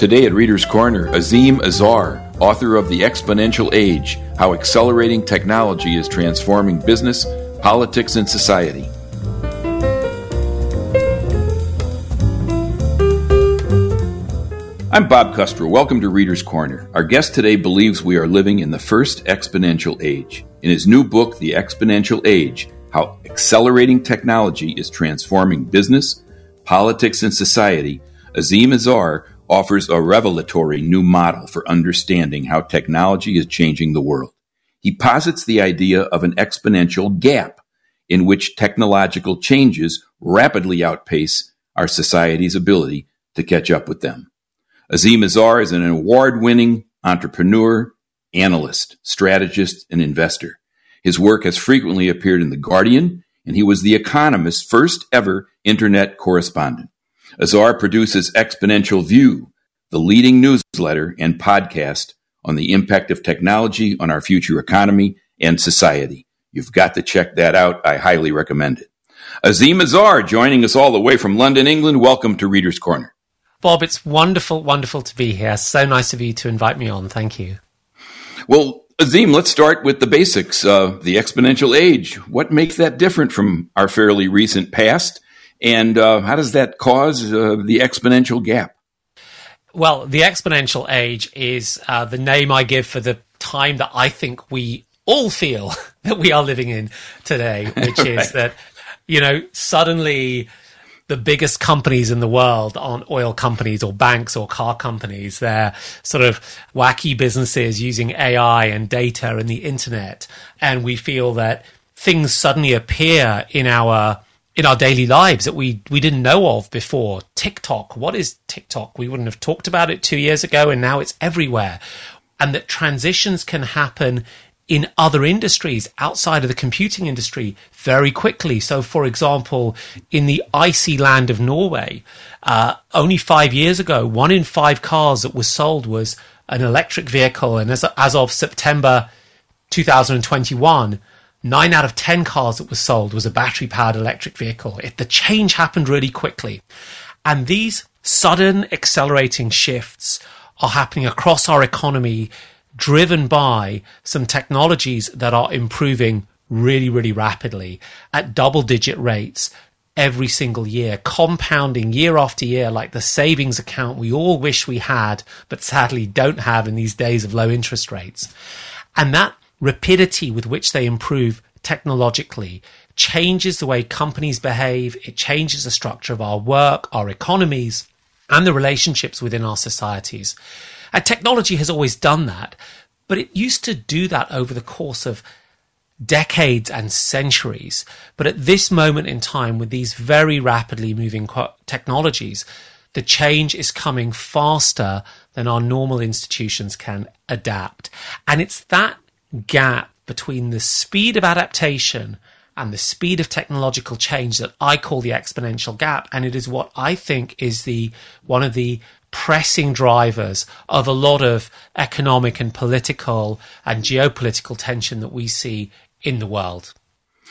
Today at Reader's Corner, Azeem Azhar, author of The Exponential Age How Accelerating Technology is Transforming Business, Politics, and Society. I'm Bob Kustra. Welcome to Reader's Corner. Our guest today believes we are living in the first exponential age. In his new book, The Exponential Age How Accelerating Technology is Transforming Business, Politics, and Society, Azeem Azhar offers a revelatory new model for understanding how technology is changing the world. He posits the idea of an exponential gap in which technological changes rapidly outpace our society's ability to catch up with them. Azeem Azhar is an award winning entrepreneur, analyst, strategist, and investor. His work has frequently appeared in The Guardian, and he was The Economist's first ever internet correspondent. Azhar produces Exponential View, the leading newsletter and podcast on the impact of technology on our future economy and society. You've got to check that out. I highly recommend it. Azeem Azhar joining us all the way from London, England. Welcome to Reader's Corner. Bob, it's wonderful, wonderful to be here. So nice of you to invite me on. Thank you. Well, Azeem, let's start with the basics. Uh, the exponential age. What makes that different from our fairly recent past? And uh, how does that cause uh, the exponential gap? Well, the exponential age is uh, the name I give for the time that I think we all feel that we are living in today, which right. is that, you know, suddenly the biggest companies in the world aren't oil companies or banks or car companies. They're sort of wacky businesses using AI and data and the internet. And we feel that things suddenly appear in our in our daily lives that we we didn't know of before. TikTok, what is TikTok? We wouldn't have talked about it 2 years ago and now it's everywhere. And that transitions can happen in other industries outside of the computing industry very quickly. So, for example, in the icy land of Norway, uh, only five years ago, one in five cars that was sold was an electric vehicle. And as, as of September 2021, nine out of 10 cars that was sold was a battery powered electric vehicle. It, the change happened really quickly. And these sudden accelerating shifts are happening across our economy driven by some technologies that are improving really, really rapidly at double digit rates every single year, compounding year after year, like the savings account we all wish we had, but sadly don't have in these days of low interest rates. And that rapidity with which they improve technologically changes the way companies behave. It changes the structure of our work, our economies, and the relationships within our societies. And technology has always done that, but it used to do that over the course of decades and centuries. But at this moment in time, with these very rapidly moving technologies, the change is coming faster than our normal institutions can adapt. And it's that gap between the speed of adaptation and the speed of technological change that I call the exponential gap. And it is what I think is the one of the pressing drivers of a lot of economic and political and geopolitical tension that we see in the world.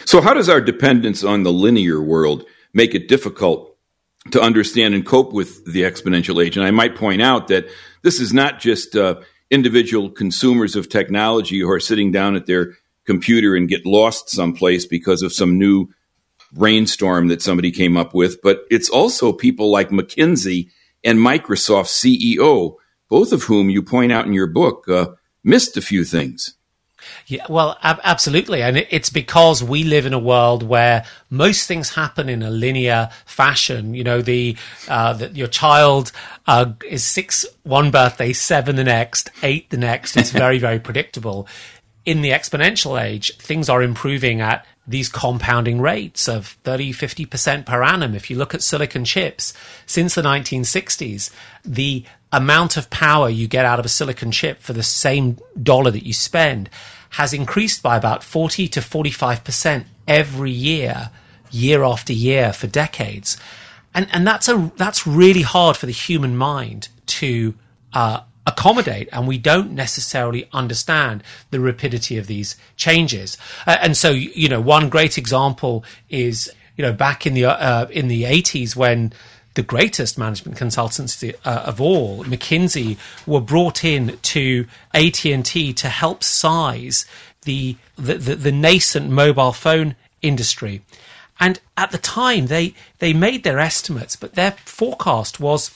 So, how does our dependence on the linear world make it difficult to understand and cope with the exponential age? And I might point out that this is not just uh, individual consumers of technology who are sitting down at their computer and get lost someplace because of some new brainstorm that somebody came up with, but it's also people like McKinsey and Microsoft CEO, both of whom you point out in your book uh, missed a few things. Yeah, well, ab- absolutely. And it's because we live in a world where most things happen in a linear fashion. You know, the, uh, that your child uh, is six one birthday, seven the next, eight the next. It's very, very predictable. In the exponential age, things are improving at these compounding rates of 30, 50% per annum. If you look at silicon chips, since the 1960s, the amount of power you get out of a silicon chip for the same dollar that you spend has increased by about 40 to 45% every year, year after year for decades. And, and that's a, that's really hard for the human mind to, uh, accommodate and we don't necessarily understand the rapidity of these changes uh, and so you know one great example is you know back in the uh, in the 80s when the greatest management consultancy uh, of all, McKinsey, were brought in to AT&T to help size the, the, the, the nascent mobile phone industry. And at the time, they, they made their estimates, but their forecast was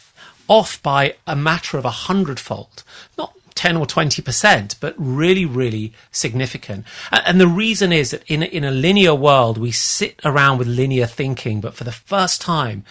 off by a matter of a hundredfold. Not 10 or 20%, but really, really significant. And the reason is that in, in a linear world, we sit around with linear thinking, but for the first time,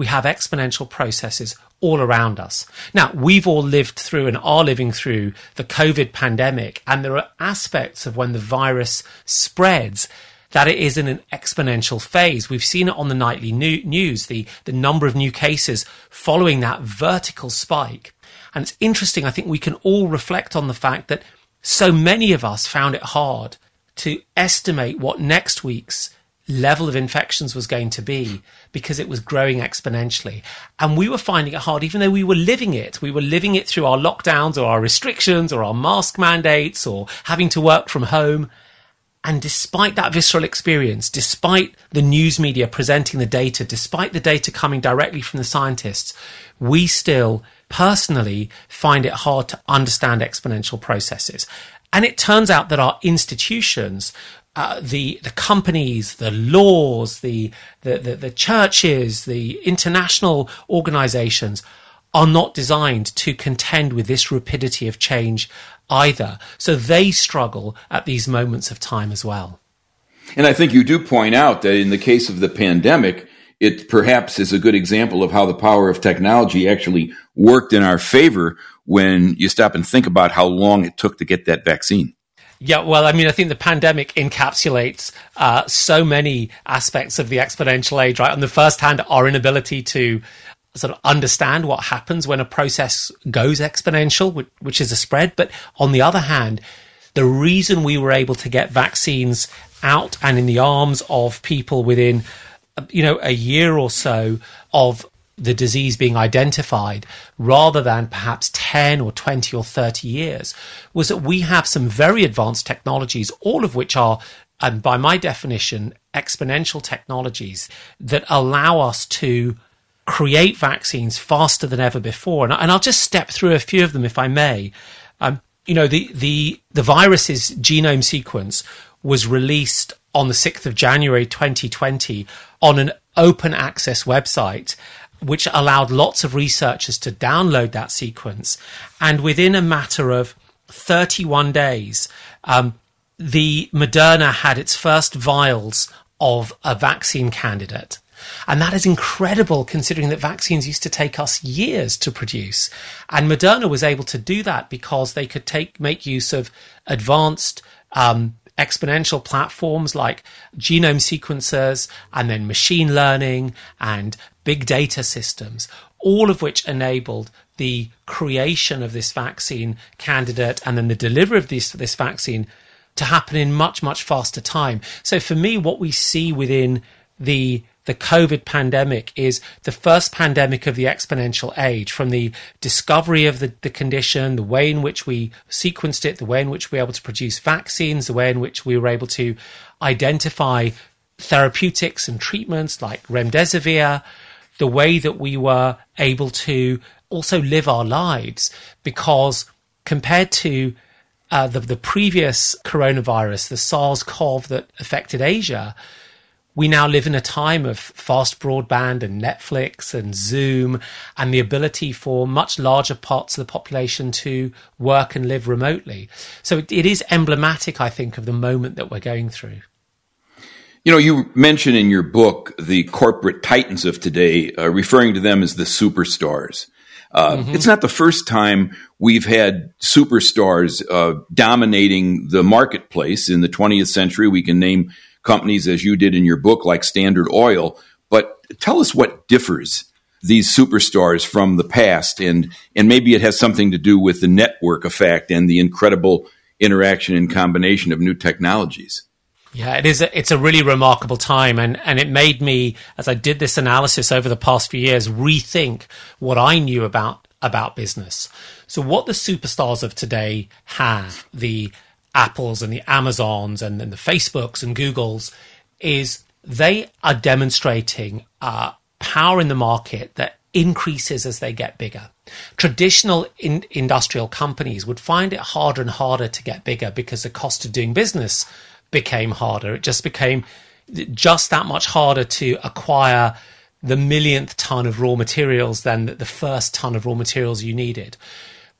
we have exponential processes all around us. Now, we've all lived through and are living through the COVID pandemic, and there are aspects of when the virus spreads that it is in an exponential phase. We've seen it on the nightly news, the, the number of new cases following that vertical spike. And it's interesting, I think we can all reflect on the fact that so many of us found it hard to estimate what next week's level of infections was going to be because it was growing exponentially. And we were finding it hard, even though we were living it. We were living it through our lockdowns or our restrictions or our mask mandates or having to work from home. And despite that visceral experience, despite the news media presenting the data, despite the data coming directly from the scientists, we still personally find it hard to understand exponential processes. And it turns out that our institutions, uh, the the companies, the laws, the, the the, the churches, the international organizations are not designed to contend with this rapidity of change either. So they struggle at these moments of time as well. And I think you do point out that in the case of the pandemic, it perhaps is a good example of how the power of technology actually worked in our favor when you stop and think about how long it took to get that vaccine. Yeah, well, I mean, I think the pandemic encapsulates uh, so many aspects of the exponential age, right? On the first hand, our inability to sort of understand what happens when a process goes exponential, which, which is a spread. But on the other hand, the reason we were able to get vaccines out and in the arms of people within, you know, a year or so of the disease being identified rather than perhaps 10 or 20 or 30 years was that we have some very advanced technologies, all of which are, and by my definition, exponential technologies that allow us to create vaccines faster than ever before. And, and I'll just step through a few of them if I may. Um, you know, the, the, the virus's genome sequence was released on the 6th of January 2020 on an open access website which allowed lots of researchers to download that sequence. And within a matter of 31 days, um, the Moderna had its first vials of a vaccine candidate. And that is incredible considering that vaccines used to take us years to produce. And Moderna was able to do that because they could take, make use of advanced, um, exponential platforms like genome sequencers and then machine learning and big data systems, all of which enabled the creation of this vaccine candidate and then the delivery of this, this vaccine to happen in much, much faster time. So for me, what we see within the the COVID pandemic is the first pandemic of the exponential age from the discovery of the, the condition, the way in which we sequenced it, the way in which we were able to produce vaccines, the way in which we were able to identify therapeutics and treatments like remdesivir, the way that we were able to also live our lives because compared to uh, the, the previous coronavirus, the SARS CoV that affected Asia, we now live in a time of fast broadband and Netflix and Zoom and the ability for much larger parts of the population to work and live remotely. So it, it is emblematic, I think, of the moment that we're going through. You know, you mention in your book the corporate titans of today, uh, referring to them as the superstars. Uh, mm-hmm. It's not the first time we've had superstars uh, dominating the marketplace in the 20th century. We can name companies, as you did in your book, like Standard Oil. But tell us what differs these superstars from the past, and and maybe it has something to do with the network effect and the incredible interaction and combination of new technologies. Yeah, it is. A, it's a really remarkable time, and and it made me, as I did this analysis over the past few years, rethink what I knew about about business. So, what the superstars of today have the Apples and the Amazons and then the Facebooks and Googles is they are demonstrating uh, power in the market that increases as they get bigger. Traditional in- industrial companies would find it harder and harder to get bigger because the cost of doing business became harder. It just became just that much harder to acquire the millionth ton of raw materials than the first ton of raw materials you needed.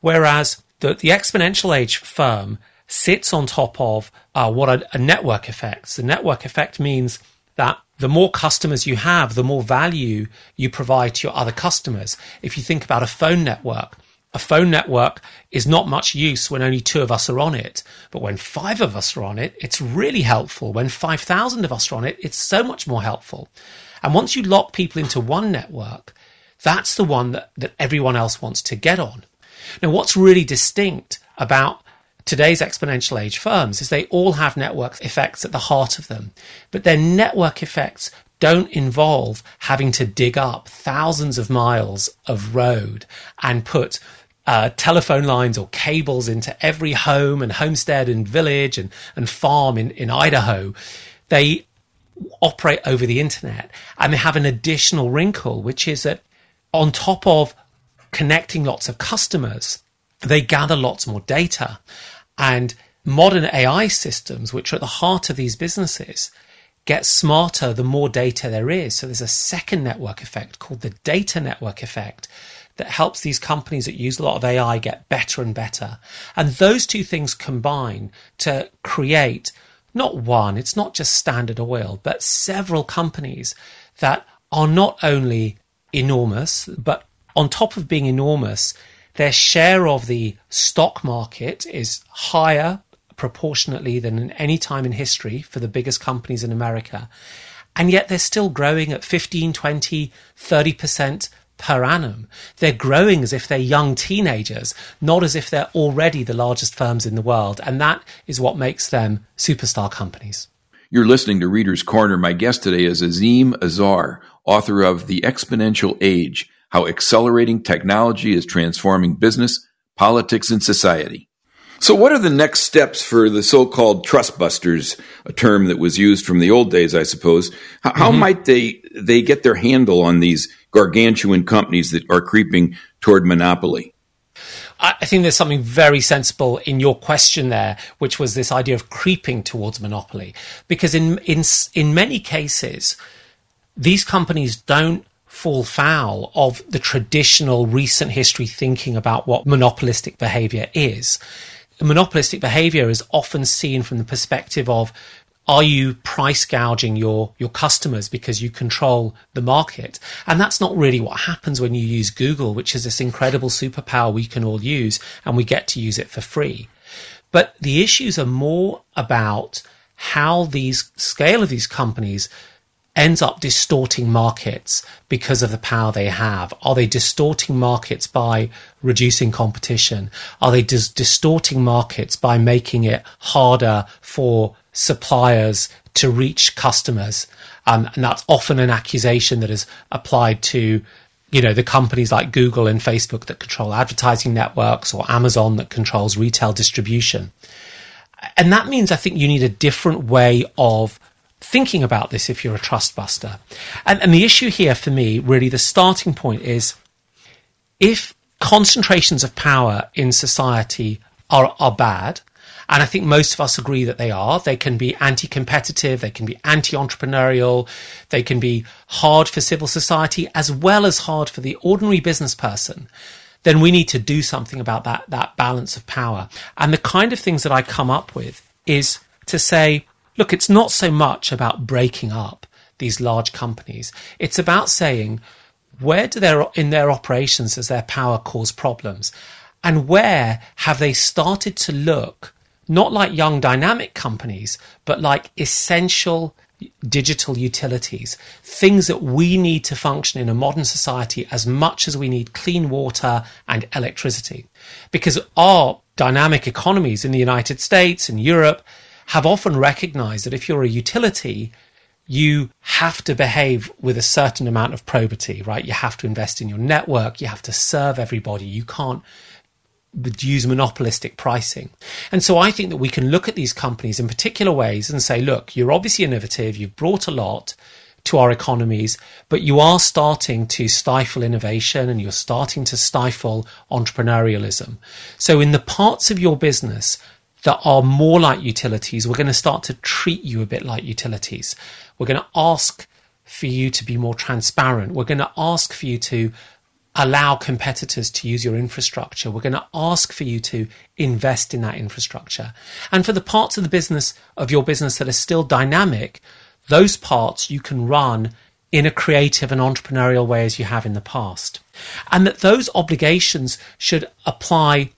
Whereas the, the exponential age firm sits on top of uh, what are, network effects. The network effect means that the more customers you have, the more value you provide to your other customers. If you think about a phone network, a phone network is not much use when only two of us are on it. But when five of us are on it, it's really helpful. When 5,000 of us are on it, it's so much more helpful. And once you lock people into one network, that's the one that, that everyone else wants to get on. Now, what's really distinct about today's exponential age firms is they all have network effects at the heart of them, but their network effects don't involve having to dig up thousands of miles of road and put uh, telephone lines or cables into every home and homestead and village and, and farm in, in Idaho. They operate over the internet and they have an additional wrinkle, which is that on top of connecting lots of customers, they gather lots more data. And modern AI systems, which are at the heart of these businesses, get smarter the more data there is. So there's a second network effect called the data network effect that helps these companies that use a lot of AI get better and better. And those two things combine to create not one, it's not just Standard Oil, but several companies that are not only enormous, but on top of being enormous, their share of the stock market is higher proportionately than in any time in history for the biggest companies in America. And yet they're still growing at 15, 20, 30% per annum. They're growing as if they're young teenagers, not as if they're already the largest firms in the world. And that is what makes them superstar companies. You're listening to Reader's Corner. My guest today is Azeem Azhar, author of The Exponential Age How Accelerating Technology is Transforming Business, Politics, and Society. So, what are the next steps for the so called trust busters, a term that was used from the old days, I suppose? How, mm-hmm. how might they, they get their handle on these gargantuan companies that are creeping toward monopoly? I think there's something very sensible in your question there, which was this idea of creeping towards monopoly. Because in, in, in many cases, these companies don't fall foul of the traditional recent history thinking about what monopolistic behavior is. Monopolistic behavior is often seen from the perspective of are you price gouging your, your customers because you control the market? And that's not really what happens when you use Google, which is this incredible superpower we can all use and we get to use it for free. But the issues are more about how these scale of these companies ends up distorting markets because of the power they have? Are they distorting markets by reducing competition? Are they dis- distorting markets by making it harder for suppliers to reach customers. Um, and that's often an accusation that is applied to, you know, the companies like Google and Facebook that control advertising networks or Amazon that controls retail distribution. And that means I think you need a different way of thinking about this if you're a trust buster. And, and the issue here for me, really, the starting point is if concentrations of power in society are, are bad, and I think most of us agree that they are. They can be anti competitive, they can be anti entrepreneurial, they can be hard for civil society as well as hard for the ordinary business person. Then we need to do something about that, that balance of power. And the kind of things that I come up with is to say, look, it's not so much about breaking up these large companies. It's about saying, where do their in their operations does their power cause problems and where have they started to look not like young dynamic companies, but like essential digital utilities, things that we need to function in a modern society as much as we need clean water and electricity. Because our dynamic economies in the United States and Europe have often recognized that if you're a utility, you have to behave with a certain amount of probity, right? You have to invest in your network. You have to serve everybody. You can't use monopolistic pricing. And so I think that we can look at these companies in particular ways and say, look, you're obviously innovative, you've brought a lot, to our economies, but you are starting to stifle innovation and you're starting to stifle entrepreneurialism. So, in the parts of your business that are more like utilities, we're going to start to treat you a bit like utilities. We're going to ask for you to be more transparent. We're going to ask for you to allow competitors to use your infrastructure. We're going to ask for you to invest in that infrastructure. And for the parts of the business of your business that are still dynamic, those parts you can run in a creative and entrepreneurial way as you have in the past. And that those obligations should apply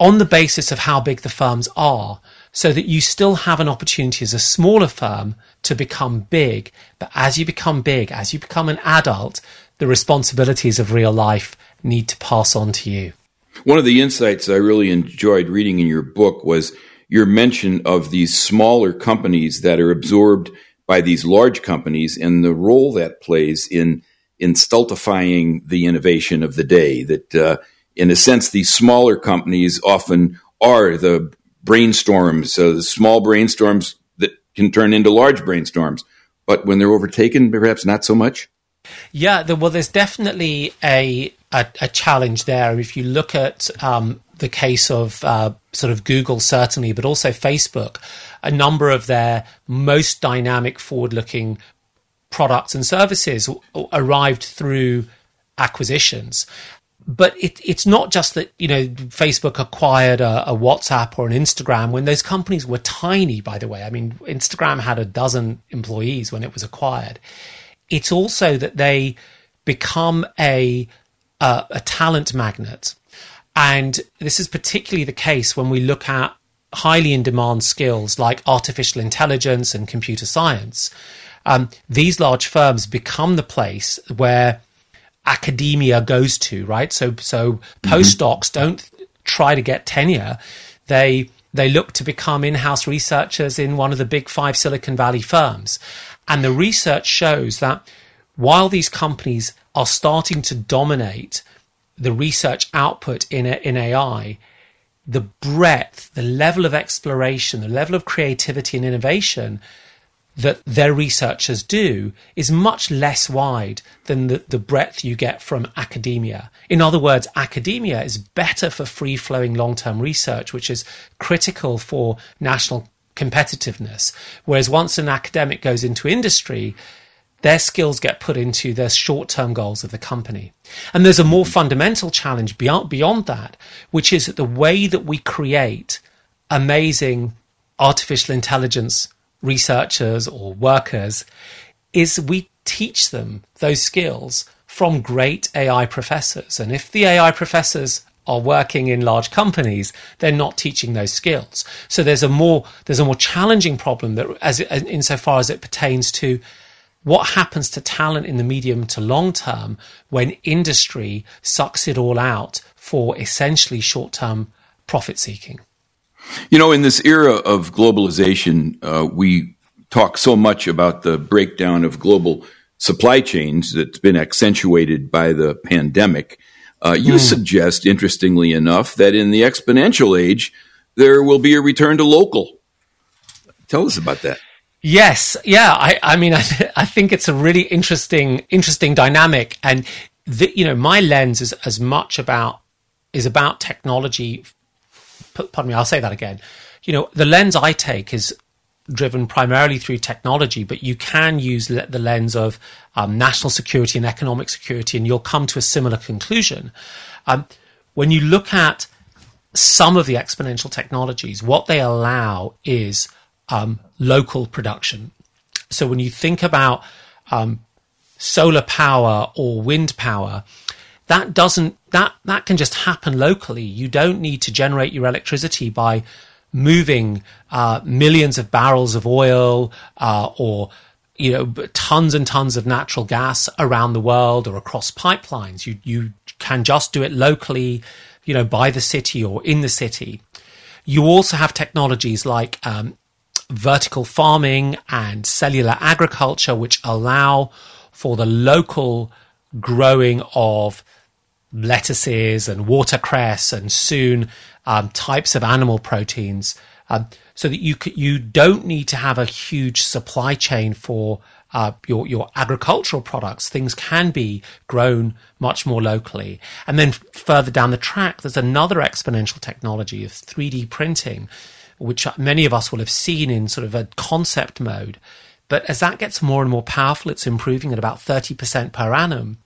on the basis of how big the firms are so that you still have an opportunity as a smaller firm to become big. But as you become big, as you become an adult, the responsibilities of real life need to pass on to you. One of the insights I really enjoyed reading in your book was your mention of these smaller companies that are absorbed by these large companies and the role that plays in in stultifying the innovation of the day. That, uh, in a sense, these smaller companies often are the brainstorms, so the small brainstorms that can turn into large brainstorms. But when they're overtaken, perhaps not so much. Yeah, the, well, there's definitely a, a, a challenge there. If you look at um, the case of uh, sort of Google, certainly, but also Facebook, a number of their most dynamic, forward-looking products and services arrived through acquisitions. But it, it's not just that you know Facebook acquired a, a WhatsApp or an Instagram when those companies were tiny. By the way, I mean Instagram had a dozen employees when it was acquired it's also that they become a uh, a talent magnet, and this is particularly the case when we look at highly in demand skills like artificial intelligence and computer science. Um, these large firms become the place where academia goes to, right? So, so mm-hmm. postdocs don't try to get tenure; they they look to become in-house researchers in one of the big five Silicon Valley firms, and the research shows that while these companies are starting to dominate the research output in, in AI, the breadth, the level of exploration, the level of creativity and innovation that their researchers do is much less wide than the, the breadth you get from academia. In other words, academia is better for free flowing long term research, which is critical for national competitiveness. Whereas once an academic goes into industry, their skills get put into the short term goals of the company. And there's a more fundamental challenge beyond, beyond that, which is that the way that we create amazing artificial intelligence researchers or workers is we teach them those skills from great AI professors. And if the AI professors are working in large companies, they're not teaching those skills. So there's a more there's a more challenging problem that as insofar as it pertains to what happens to talent in the medium to long term when industry sucks it all out for essentially short term profit seeking. You know, in this era of globalization, uh, we talk so much about the breakdown of global supply chains that's been accentuated by the pandemic. Uh, you mm. suggest, interestingly enough, that in the exponential age, there will be a return to local. Tell us about that. Yes, yeah. I, I mean, I, th- I think it's a really interesting, interesting dynamic, and the, you know, my lens is as much about is about technology. Pardon me, I'll say that again. You know, the lens I take is driven primarily through technology, but you can use the lens of um, national security and economic security, and you'll come to a similar conclusion. Um, when you look at some of the exponential technologies, what they allow is um, local production. So when you think about um, solar power or wind power, that doesn't that that can just happen locally. You don't need to generate your electricity by moving uh, millions of barrels of oil uh, or you know tons and tons of natural gas around the world or across pipelines. You you can just do it locally, you know, by the city or in the city. You also have technologies like um, vertical farming and cellular agriculture, which allow for the local growing of lettuces and watercress and soon um, types of animal proteins, um, so that you you don't need to have a huge supply chain for uh, your your agricultural products, things can be grown much more locally. And then further down the track, there's another exponential technology of 3D printing, which many of us will have seen in sort of a concept mode. But as that gets more and more powerful, it's improving at about 30% per annum.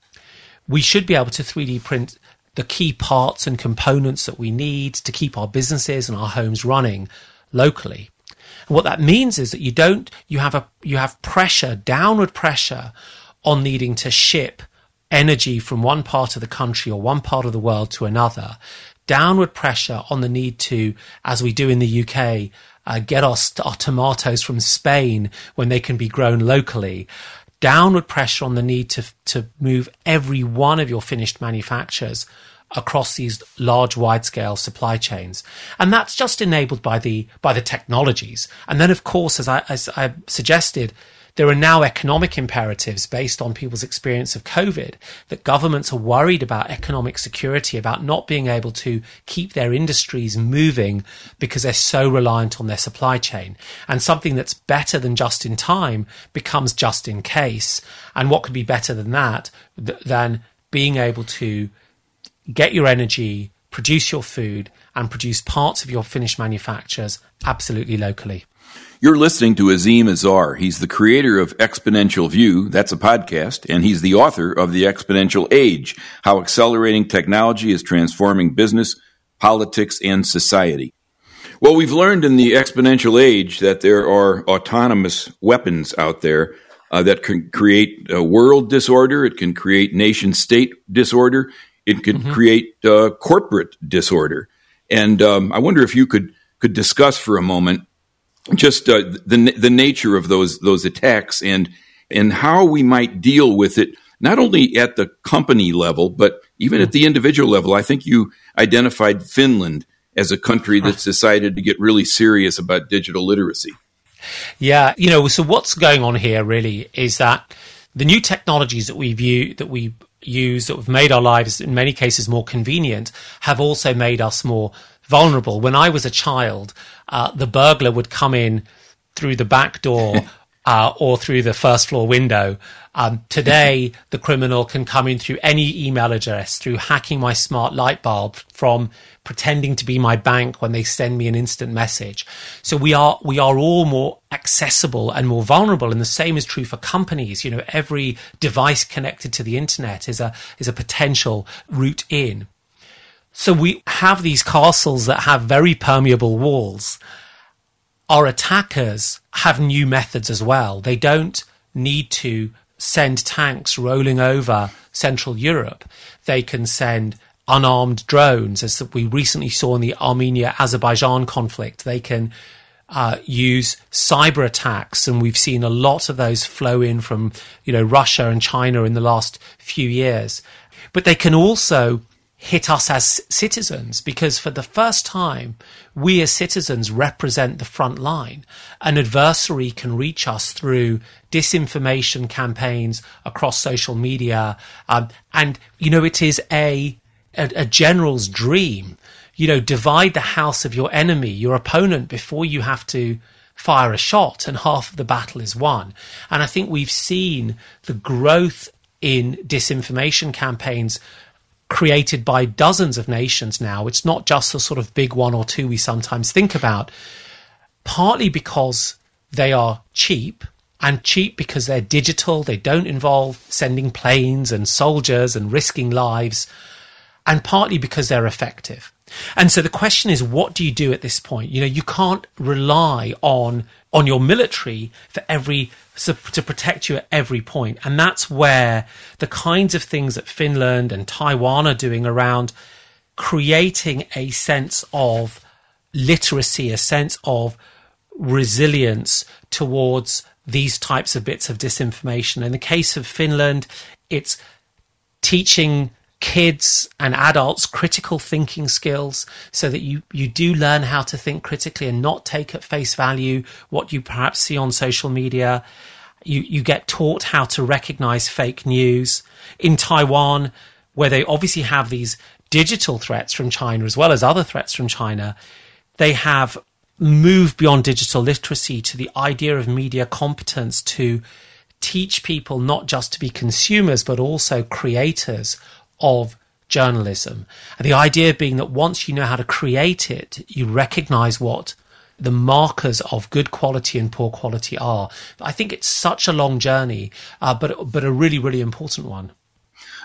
We should be able to 3D print the key parts and components that we need to keep our businesses and our homes running locally. And what that means is that you don't, you have a, you have pressure, downward pressure on needing to ship energy from one part of the country or one part of the world to another. Downward pressure on the need to, as we do in the UK, uh, get our, our tomatoes from Spain when they can be grown locally. Downward pressure on the need to, to move every one of your finished manufactures across these large wide scale supply chains. And that's just enabled by the by the technologies. And then of course as i as i suggested there are now economic imperatives based on people's experience of covid that governments are worried about economic security about not being able to keep their industries moving because they're so reliant on their supply chain and something that's better than just in time becomes just in case and what could be better than that th- than being able to get your energy, produce your food, and produce parts of your finished manufactures absolutely locally. You're listening to Azeem Azhar. He's the creator of Exponential View. That's a podcast. And he's the author of The Exponential Age How Accelerating Technology is Transforming Business, Politics, and Society. Well, we've learned in the exponential age that there are autonomous weapons out there uh, that can create world disorder. It can create nation state disorder. It can mm-hmm. create uh, corporate disorder. And um, I wonder if you could could discuss for a moment just uh, the the nature of those those attacks and and how we might deal with it, not only at the company level but even at the individual level. I think you identified Finland as a country that's decided to get really serious about digital literacy. Yeah, you know, so what's going on here really is that the new technologies that we view that we use that have made our lives in many cases more convenient have also made us more vulnerable. When I was a child, uh, the burglar would come in through the back door uh, or through the first floor window. Um, today, the criminal can come in through any email address, through hacking my smart light bulb, from pretending to be my bank when they send me an instant message. So we are we are all more accessible and more vulnerable, and the same is true for companies. You know, every device connected to the internet is a is a potential route in. So we have these castles that have very permeable walls. Our attackers have new methods as well. They don't need to send tanks rolling over Central Europe. They can send unarmed drones, as we recently saw in the Armenia Azerbaijan conflict. They can uh, use cyber attacks, and we've seen a lot of those flow in from you know Russia and China in the last few years. But they can also hit us as citizens because for the first time, we as citizens represent the front line. An adversary can reach us through disinformation campaigns across social media. Um, and, you know, it is a a, a general's dream. You know, divide the house of your enemy, your opponent, before you have to fire a shot, and half of the battle is won. And I think we've seen the growth in disinformation campaigns created by dozens of nations now. It's not just the sort of big one or two we sometimes think about, partly because they are cheap and cheap because they're digital, they don't involve sending planes and soldiers and risking lives and partly because they're effective. And so the question is, what do you do at this point? You know, you can't rely on on your military for every to protect you at every point, and that's where the kinds of things that Finland and Taiwan are doing around creating a sense of literacy, a sense of resilience towards these types of bits of disinformation. In the case of Finland, it's teaching kids and adults critical thinking skills so that you, you do learn how to think critically and not take at face value what you perhaps see on social media. You, you get taught how to recognize fake news. In Taiwan, where they obviously have these digital threats from China as well as other threats from China, they have moved beyond digital literacy to the idea of media competence to teach people not just to be consumers, but also creators of journalism. And the idea being that once you know how to create it, you recognize what the markers of good quality and poor quality are. I think it's such a long journey, uh, but but a really really important one.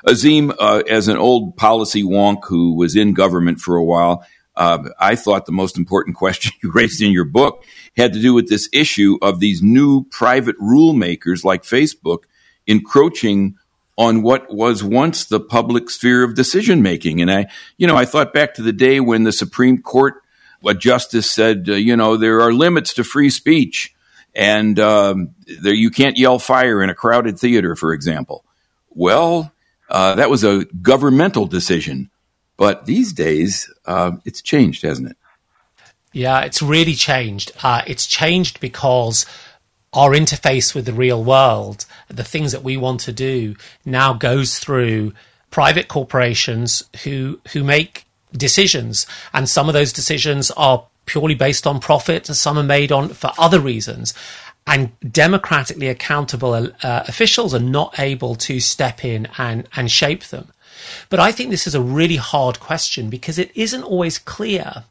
Azeem, uh, as an old policy wonk who was in government for a while, uh, I thought the most important question you raised in your book had to do with this issue of these new private rule makers like Facebook encroaching on what was once the public sphere of decision making. And I, you know, I thought back to the day when the Supreme Court, a justice said, uh, you know, there are limits to free speech, and um, there you can't yell fire in a crowded theater, for example. Well, uh, that was a governmental decision, but these days uh, it's changed, hasn't it? Yeah, it's really changed. Uh, it's changed because our interface with the real world, the things that we want to do, now goes through private corporations who who make decisions, and some of those decisions are purely based on profit, and some are made on for other reasons. And democratically accountable uh, officials are not able to step in and, and shape them. But I think this is a really hard question because it isn't always clear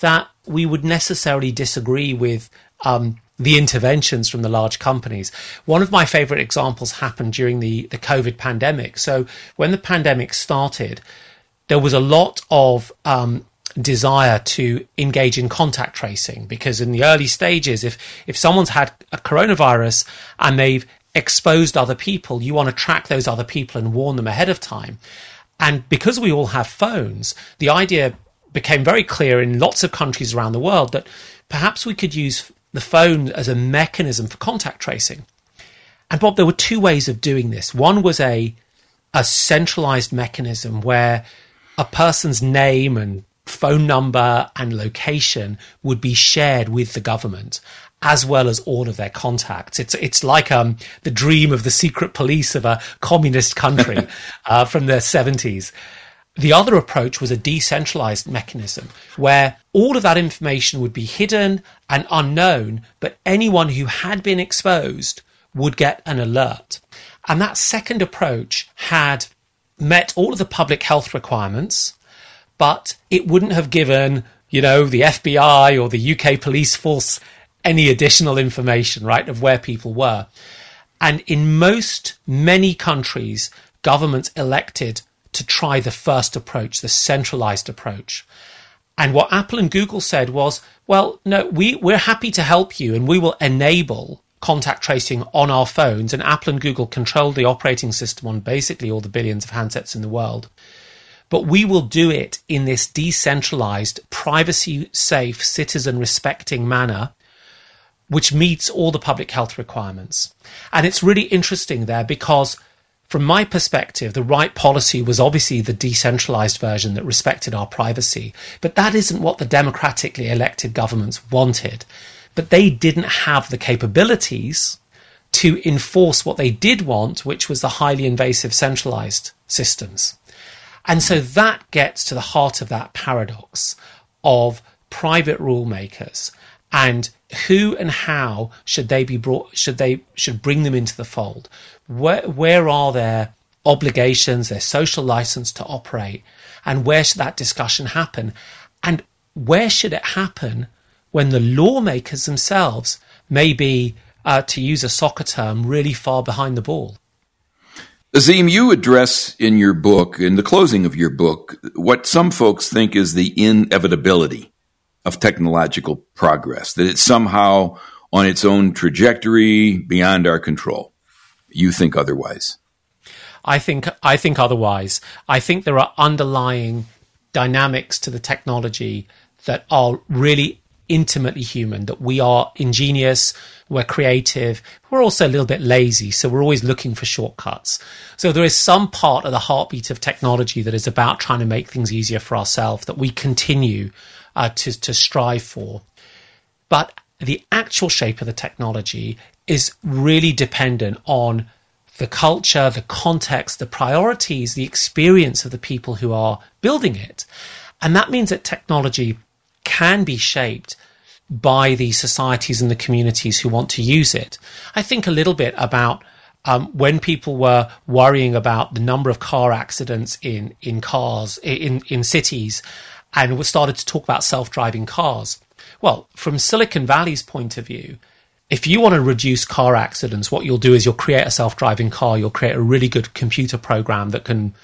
that we would necessarily disagree with um, the interventions from the large companies. One of my favorite examples happened during the, the COVID pandemic. So when the pandemic started, there was a lot of um, desire to engage in contact tracing because in the early stages, if if someone's had a coronavirus and they've exposed other people, you want to track those other people and warn them ahead of time. And because we all have phones, the idea became very clear in lots of countries around the world that perhaps we could use the phone as a mechanism for contact tracing. And Bob, there were two ways of doing this. One was a a centralized mechanism where a person's name and phone number and location would be shared with the government as well as all of their contacts. It's it's like um, the dream of the secret police of a communist country uh, from the 70s. The other approach was a decentralized mechanism where all of that information would be hidden and unknown, but anyone who had been exposed would get an alert. And that second approach had met all of the public health requirements, but it wouldn't have given, you know, the FBI or the UK police force any additional information, right, of where people were. And in most, many countries, governments elected to try the first approach, the centralized approach. And what Apple and Google said was, well, no, we, we're happy to help you and we will enable contact tracing on our phones. And Apple and Google control the operating system on basically all the billions of handsets in the world. But we will do it in this decentralized, privacy safe, citizen respecting manner, which meets all the public health requirements. And it's really interesting there because from my perspective, the right policy was obviously the decentralized version that respected our privacy. But that isn't what the democratically elected governments wanted. But they didn't have the capabilities to enforce what they did want, which was the highly invasive centralized systems. And so that gets to the heart of that paradox of private rule makers and who and how should they be brought should they should bring them into the fold where where are their obligations their social license to operate and where should that discussion happen and where should it happen when the lawmakers themselves may be uh, to use a soccer term really far behind the ball Azeem, you address in your book, in the closing of your book, what some folks think is the inevitability of technological progress, that it's somehow on its own trajectory beyond our control. You think otherwise. I think I think otherwise. I think there are underlying dynamics to the technology that are really intimately human, that we are ingenious, we're creative, we're also a little bit lazy, so we're always looking for shortcuts. So there is some part of the heartbeat of technology that is about trying to make things easier for ourselves that we continue uh, to, to strive for. But the actual shape of the technology is really dependent on the culture, the context, the priorities, the experience of the people who are building it. And that means that technology can be shaped by the societies and the communities who want to use it. I think a little bit about um, when people were worrying about the number of car accidents in in cars in in cities, and started to talk about self driving cars. Well, from Silicon Valley's point of view, if you want to reduce car accidents, what you'll do is you'll create a self driving car. You'll create a really good computer program that can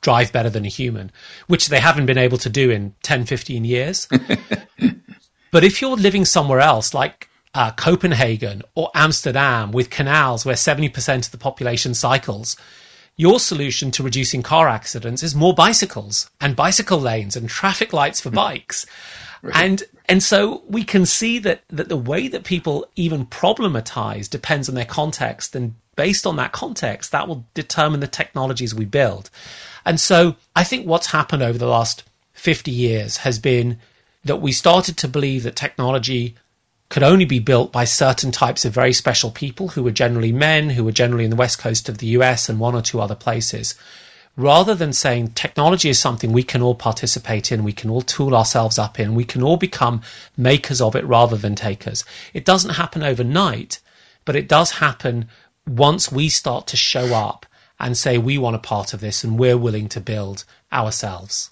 drive better than a human, which they haven't been able to do in 10, 15 years. but if you're living somewhere else, like uh, Copenhagen or Amsterdam with canals where 70% of the population cycles, your solution to reducing car accidents is more bicycles and bicycle lanes and traffic lights for bikes. Right. And and so we can see that that the way that people even problematize depends on their context and based on that context that will determine the technologies we build. And so I think what's happened over the last 50 years has been that we started to believe that technology could only be built by certain types of very special people who were generally men, who were generally in the west coast of the US and one or two other places. Rather than saying technology is something we can all participate in, we can all tool ourselves up in, we can all become makers of it rather than takers. It doesn't happen overnight, but it does happen once we start to show up and say we want a part of this and we're willing to build ourselves.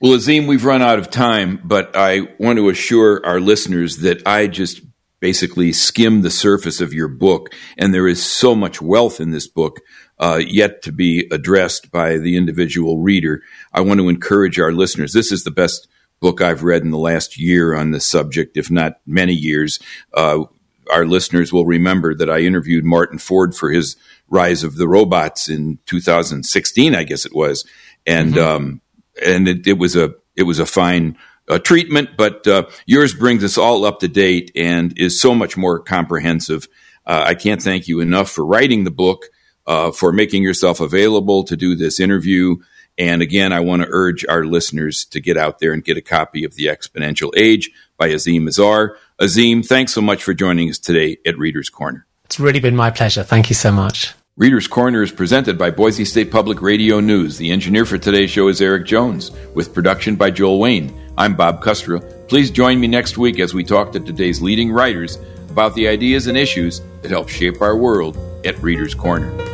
Well, Azeem, we've run out of time, but I want to assure our listeners that I just basically skimmed the surface of your book, and there is so much wealth in this book uh, yet to be addressed by the individual reader. I want to encourage our listeners. This is the best book I've read in the last year on this subject, if not many years. Uh, our listeners will remember that I interviewed Martin Ford for his Rise of the Robots in 2016, I guess it was, and mm-hmm. um, and it, it, was a it was a fine uh, treatment. But uh, yours brings us all up to date and is so much more comprehensive. Uh, I can't thank you enough for writing the book, uh, for making yourself available to do this interview. And again, I want to urge our listeners to get out there and get a copy of The Exponential Age by Azeem Azhar. Azeem, thanks so much for joining us today at Reader's Corner. It's really been my pleasure. Thank you so much. Reader's Corner is presented by Boise State Public Radio News. The engineer for today's show is Eric Jones, with production by Joel Wayne. I'm Bob Kustra. Please join me next week as we talk to today's leading writers about the ideas and issues that help shape our world at Reader's Corner.